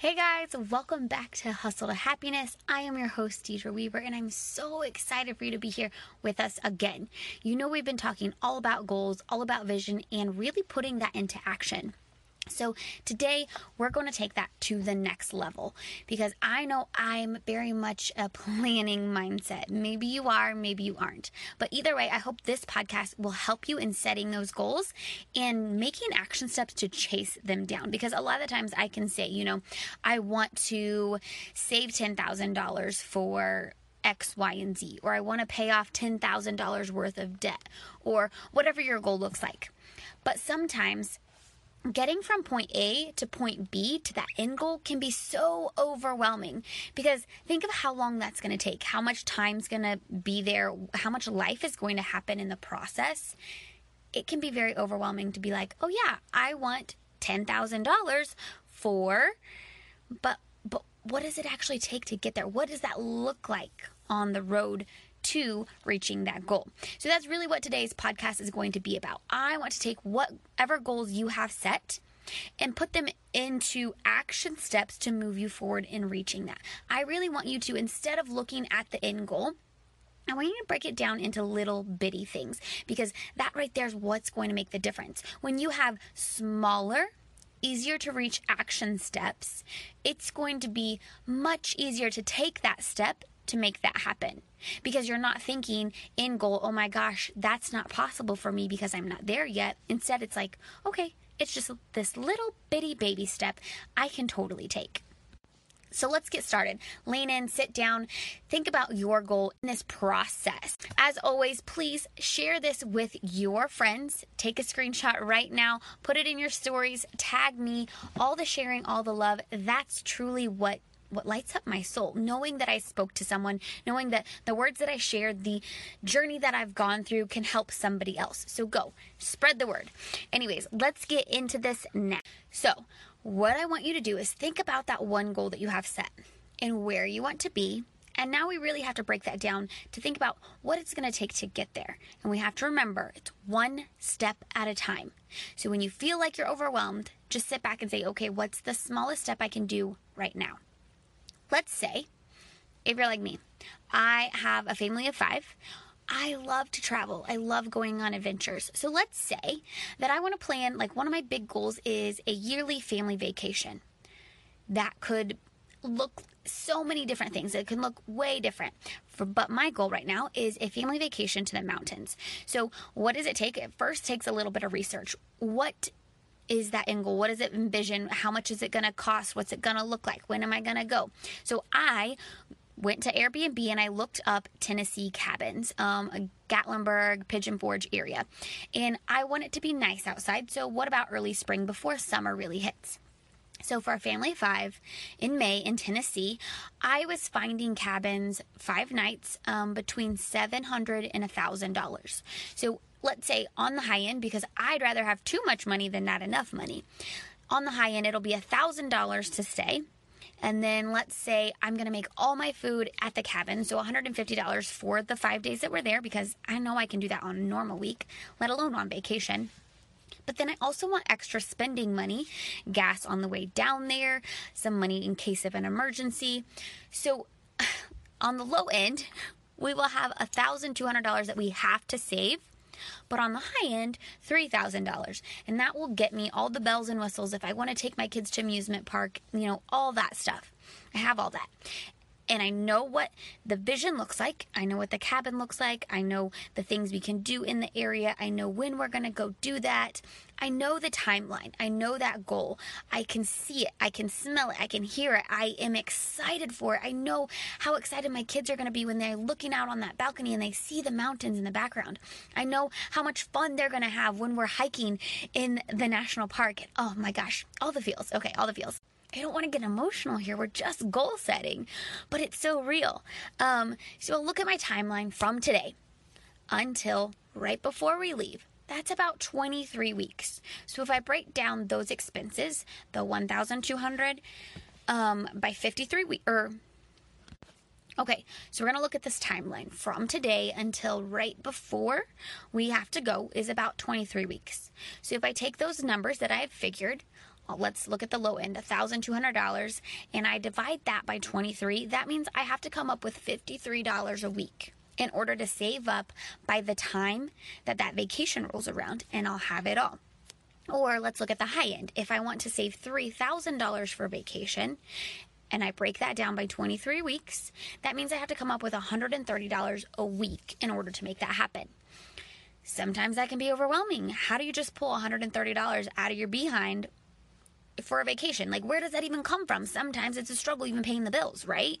Hey guys, welcome back to Hustle to Happiness. I am your host, Deidre Weaver, and I'm so excited for you to be here with us again. You know, we've been talking all about goals, all about vision, and really putting that into action. So, today we're going to take that to the next level because I know I'm very much a planning mindset. Maybe you are, maybe you aren't. But either way, I hope this podcast will help you in setting those goals and making action steps to chase them down. Because a lot of times I can say, you know, I want to save $10,000 for X, Y, and Z, or I want to pay off $10,000 worth of debt, or whatever your goal looks like. But sometimes getting from point A to point B to that end goal can be so overwhelming because think of how long that's going to take, how much time's going to be there, how much life is going to happen in the process. It can be very overwhelming to be like, "Oh yeah, I want $10,000 for but but what does it actually take to get there? What does that look like on the road to reaching that goal. So that's really what today's podcast is going to be about. I want to take whatever goals you have set and put them into action steps to move you forward in reaching that. I really want you to, instead of looking at the end goal, I want you to break it down into little bitty things because that right there is what's going to make the difference. When you have smaller, easier to reach action steps, it's going to be much easier to take that step to make that happen because you're not thinking in goal, oh my gosh, that's not possible for me because I'm not there yet. Instead, it's like, okay, it's just this little bitty baby step I can totally take. So let's get started. Lean in, sit down, think about your goal in this process. As always, please share this with your friends. Take a screenshot right now, put it in your stories, tag me. All the sharing, all the love. That's truly what what lights up my soul knowing that i spoke to someone knowing that the words that i shared the journey that i've gone through can help somebody else so go spread the word anyways let's get into this now so what i want you to do is think about that one goal that you have set and where you want to be and now we really have to break that down to think about what it's going to take to get there. And we have to remember it's one step at a time. So when you feel like you're overwhelmed, just sit back and say, okay, what's the smallest step I can do right now? Let's say, if you're like me, I have a family of five. I love to travel. I love going on adventures. So let's say that I want to plan, like, one of my big goals is a yearly family vacation. That could look so many different things. It can look way different. For, but my goal right now is a family vacation to the mountains. So, what does it take? It first takes a little bit of research. What is that end goal? What does it envision? How much is it going to cost? What's it going to look like? When am I going to go? So I went to Airbnb and I looked up Tennessee cabins, um, Gatlinburg, Pigeon Forge area. And I want it to be nice outside. So, what about early spring before summer really hits? So, for a family of five in May in Tennessee, I was finding cabins five nights um, between 700 and $1,000. So, let's say on the high end, because I'd rather have too much money than not enough money. On the high end, it'll be $1,000 to stay. And then let's say I'm going to make all my food at the cabin. So $150 for the five days that we're there because I know I can do that on a normal week, let alone on vacation. But then I also want extra spending money, gas on the way down there, some money in case of an emergency. So on the low end, we will have $1,200 that we have to save but on the high end, $3,000. And that will get me all the bells and whistles if I want to take my kids to amusement park, you know, all that stuff. I have all that and I know what the vision looks like. I know what the cabin looks like. I know the things we can do in the area. I know when we're going to go do that. I know the timeline. I know that goal. I can see it. I can smell it. I can hear it. I am excited for it. I know how excited my kids are going to be when they're looking out on that balcony and they see the mountains in the background. I know how much fun they're going to have when we're hiking in the national park. Oh my gosh, all the feels. Okay, all the feels. I don't want to get emotional here. We're just goal setting, but it's so real. Um, so look at my timeline from today until right before we leave. That's about 23 weeks. So if I break down those expenses, the 1,200 um, by 53 weeks, or Okay, so we're to look at this timeline from today until right before we have to go is about 23 weeks. So if I take those numbers that I have figured, Uh, let's look at the low end, $1,200, and I divide that by 23, that means I have to come up with $53 a week in order to save up by the time that that vacation rolls around and I'll have it all. Or let's look at the high end. If I want to save $3,000 for vacation and I break that down by 23 weeks, that means I have to come up with $130 a week in order to make that happen. Sometimes that can be overwhelming. How do you just pull $130 out of your behind for a vacation? Like, where does that even come from? Sometimes it's a struggle even paying the bills, right?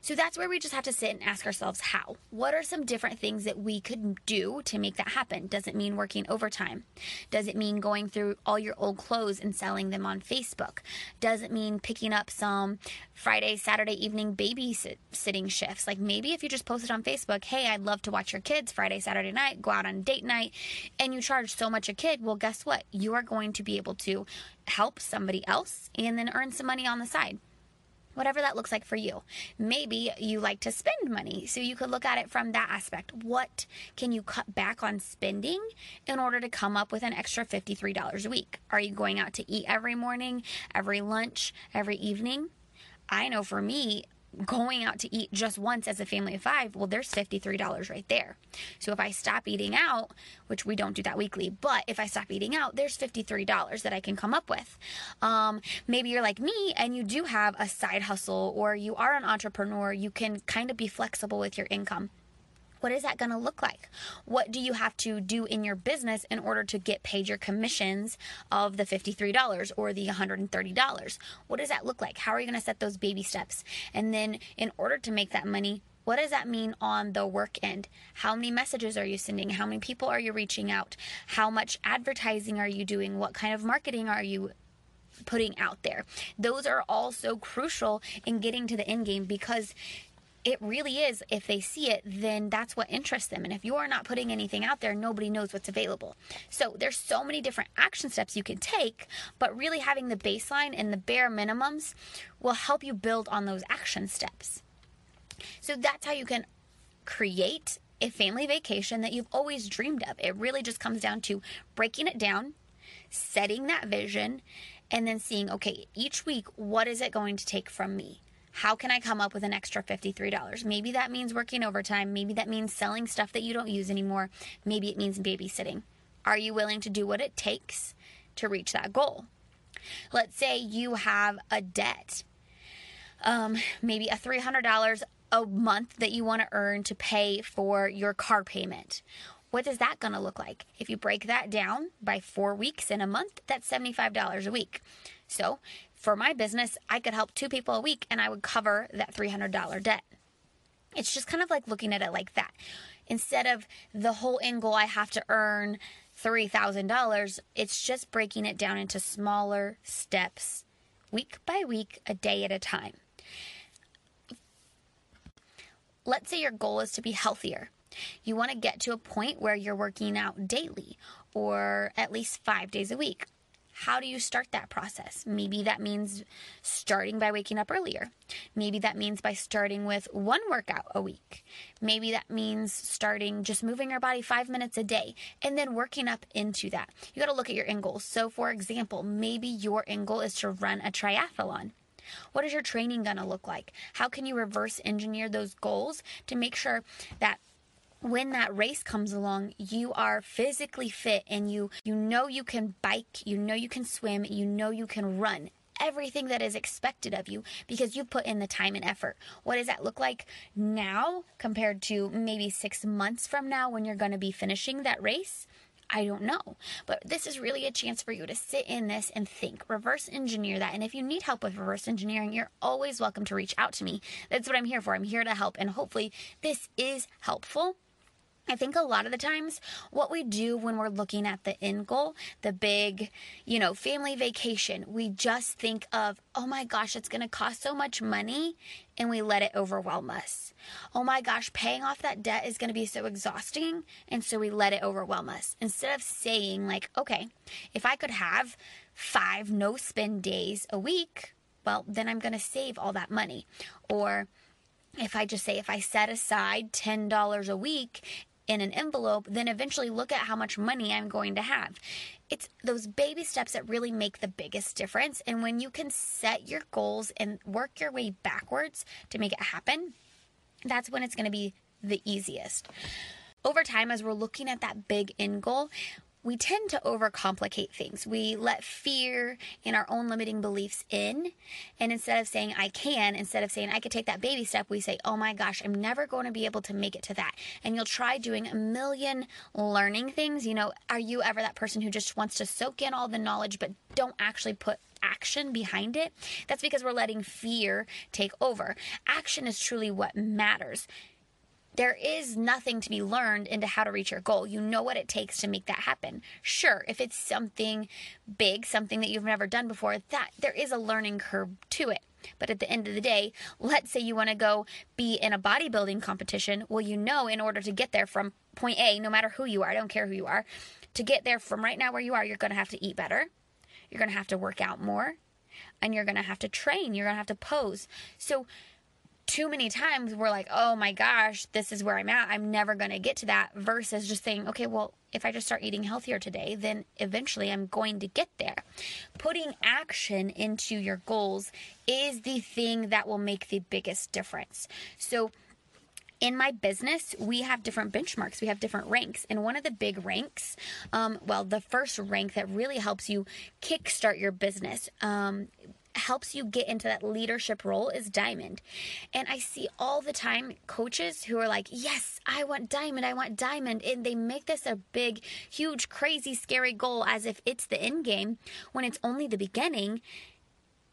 So that's where we just have to sit and ask ourselves how. What are some different things that we could do to make that happen? Does it mean working overtime? Does it mean going through all your old clothes and selling them on Facebook? Does it mean picking up some Friday, Saturday evening babysitting shifts? Like maybe if you just posted on Facebook, hey, I'd love to watch your kids Friday, Saturday night, go out on date night, and you charge so much a kid, well, guess what? You are going to be able to help somebody else and then earn some money on the side whatever that looks like for you. Maybe you like to spend money, so you could look at it from that aspect. What can you cut back on spending in order to come up with an extra $53 a week? Are you going out to eat every morning, every lunch, every evening? I know for me, going out to eat just once as a family of five, well, there's $53 right there. So if I stop eating out, which we don't do that weekly, but if I stop eating out, there's $53 that I can come up with. Um, maybe you're like me and you do have a side hustle or you are an entrepreneur, you can kind of be flexible with your income. What is that going to look like? What do you have to do in your business in order to get paid your commissions of the $53 or the $130? What does that look like? How are you going to set those baby steps? And then, in order to make that money, what does that mean on the work end? How many messages are you sending? How many people are you reaching out? How much advertising are you doing? What kind of marketing are you putting out there? Those are all so crucial in getting to the end game because it really is if they see it then that's what interests them. And if you are not putting anything out there nobody knows what's available. So there's so many different action steps you can take but really having the baseline and the bare minimums will help you build on those action steps. So that's how you can create a family vacation that you've always dreamed of. It really just comes down to breaking it down setting that vision and then seeing okay each week what is it going to take from me how can I come up with an extra $53? Maybe that means working overtime. Maybe that means selling stuff that you don't use anymore. Maybe it means babysitting. Are you willing to do what it takes to reach that goal? Let's say you have a debt, um, maybe a $300 a month that you want to earn to pay for your car payment. What is that going to look like? If you break that down by four weeks in a month, that's $75 a week. So for my business, I could help two people a week and I would cover that $300 debt. It's just kind of like looking at it like that. Instead of the whole end goal, I have to earn $3,000, it's just breaking it down into smaller steps, week by week, a day at a time. Let's say your goal is to be healthier. You want to get to a point where you're working out daily or at least five days a week how do you start that process? Maybe that means starting by waking up earlier. Maybe that means by starting with one workout a week. Maybe that means starting just moving your body five minutes a day and then working up into that. You got to look at your end goals. So, for example, maybe your end goal is to run a triathlon. What is your training going to look like? How can you reverse engineer those goals to make sure that when that race comes along you are physically fit and you you know you can bike you know you can swim you know you can run everything that is expected of you because you put in the time and effort. What does that look like now compared to maybe six months from now when you're going to be finishing that race? I don't know. But this is really a chance for you to sit in this and think, reverse engineer that. And if you need help with reverse engineering, you're always welcome to reach out to me. That's what I'm here for. I'm here to help. And hopefully, this is helpful I think a lot of the times what we do when we're looking at the end goal, the big, you know, family vacation, we just think of, oh my gosh, it's going to cost so much money, and we let it overwhelm us. Oh my gosh, paying off that debt is going to be so exhausting, and so we let it overwhelm us. Instead of saying, like, okay, if I could have five no spend days a week, well, then I'm going to save all that money. Or, if I just say if I set aside $10 a week in an envelope, then eventually look at how much money I'm going to have. it's those baby steps that really make the biggest difference. And when you can set your goals and work your way backwards to make it happen, that's when it's going to be the easiest. Over time, as we're looking at that big end goal, we tend to overcomplicate things. We let fear and our own limiting beliefs in. And instead of saying, I can, instead of saying, I could take that baby step, we say, oh my gosh, I'm never going to be able to make it to that. And you'll try doing a million learning things. You know, are you ever that person who just wants to soak in all the knowledge but don't actually put action behind it? That's because we're letting fear take over. Action is truly what matters there is nothing to be learned into how to reach your goal. You know what it takes to make that happen. Sure, if it's something big, something that you've never done before, that there is a learning curve to it. But at the end of the day, let's say you want to go be in a bodybuilding competition. Well, you know, in order to get there from point A, no matter who you are, I don't care who you are, to get there from right now where you are, you're going to have to eat better. You're going to have to work out more. And you're going to have to train. You're going to have to pose. So, too many times we're like, oh my gosh, this is where I'm at. I'm never going to get to that. Versus just saying, okay, well, if I just start eating healthier today, then eventually I'm going to get there. Putting action into your goals is the thing that will make the biggest difference. So, in my business, we have different benchmarks. We have different ranks. And one of the big ranks, um, well, the first rank that really helps you kickstart your business, um, helps you get into that leadership role is diamond. And I see all the time coaches who are like, Yes, I want diamond, I want diamond. And they make this a big, huge, crazy, scary goal as if it's the end game when it's only the beginning.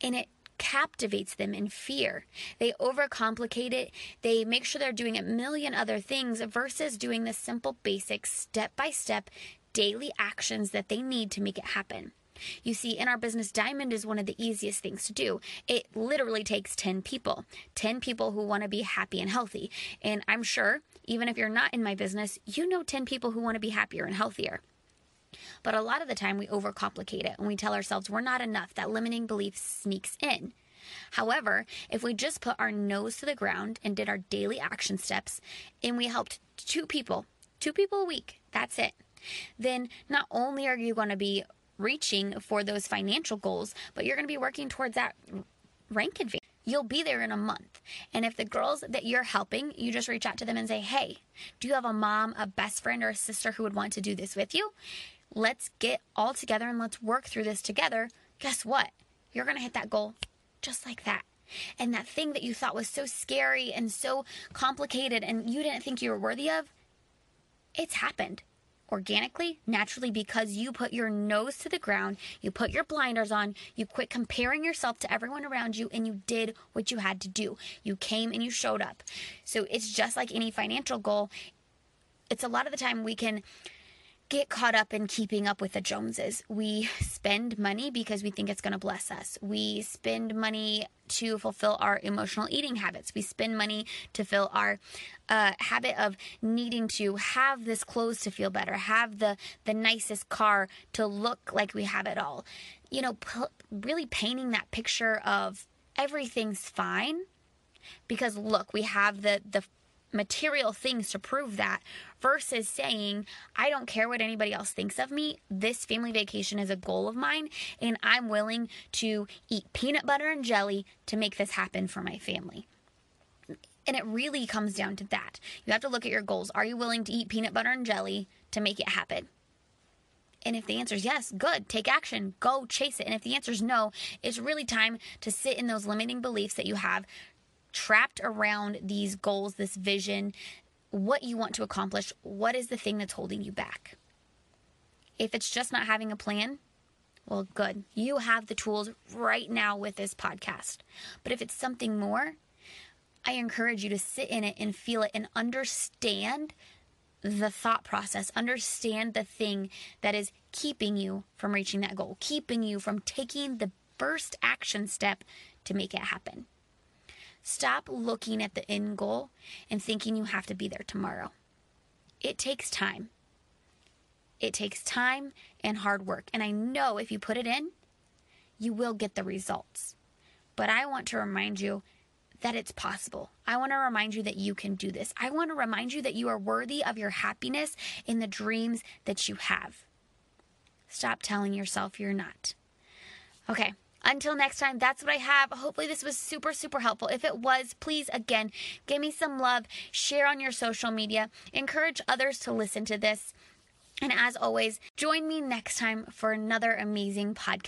And it captivates them in fear. They overcomplicate it. They make sure they're doing a million other things versus doing the simple, basic, step by step, daily actions that they need to make it happen. You see, in our business, diamond is one of the easiest things to do. It literally takes 10 people, 10 people who want to be happy and healthy. And I'm sure, even if you're not in my business, you know 10 people who want to be happier and healthier. But a lot of the time, we overcomplicate it and we tell ourselves we're not enough. That limiting belief sneaks in. However, if we just put our nose to the ground and did our daily action steps and we helped two people, two people a week, that's it, then not only are you going to be reaching for those financial goals, but you're going to be working towards that rank advantage. You'll be there in a month. And if the girls that you're helping, you just reach out to them and say, Hey, do you have a mom, a best friend, or a sister who would want to do this with you? Let's get all together and let's work through this together. Guess what? You're going to hit that goal just like that. And that thing that you thought was so scary and so complicated and you didn't think you were worthy of, it's happened organically, naturally, because you put your nose to the ground, you put your blinders on, you quit comparing yourself to everyone around you, and you did what you had to do. You came and you showed up. So it's just like any financial goal. It's a lot of the time we can get caught up in keeping up with the Joneses. We spend money because we think it's going to bless us. We spend money to fulfill our emotional eating habits. We spend money to fill our uh, habit of needing to have this clothes to feel better, have the the nicest car to look like we have it all. You know, p- really painting that picture of everything's fine because look, we have the the material things to prove that versus saying, I don't care what anybody else thinks of me. This family vacation is a goal of mine, and I'm willing to eat peanut butter and jelly to make this happen for my family. And it really comes down to that. You have to look at your goals. Are you willing to eat peanut butter and jelly to make it happen? And if the answer is yes, good, take action, go chase it. And if the answer is no, it's really time to sit in those limiting beliefs that you have, trapped around these goals, this vision, what you want to accomplish, what is the thing that's holding you back? If it's just not having a plan, well, good. You have the tools right now with this podcast. But if it's something more, I encourage you to sit in it and feel it and understand the thought process, understand the thing that is keeping you from reaching that goal, keeping you from taking the first action step to make it happen. Stop looking at the end goal and thinking you have to be there tomorrow. It takes time. It takes time and hard work. And I know if you put it in, you will get the results. But I want to remind you that it's possible. I want to remind you that you can do this. I want to remind you that you are worthy of your happiness in the dreams that you have. stop telling yourself you're not. Okay. Until next time, that's what I have. Hopefully, this was super, super helpful. If it was, please again give me some love, share on your social media, encourage others to listen to this. And as always, join me next time for another amazing podcast.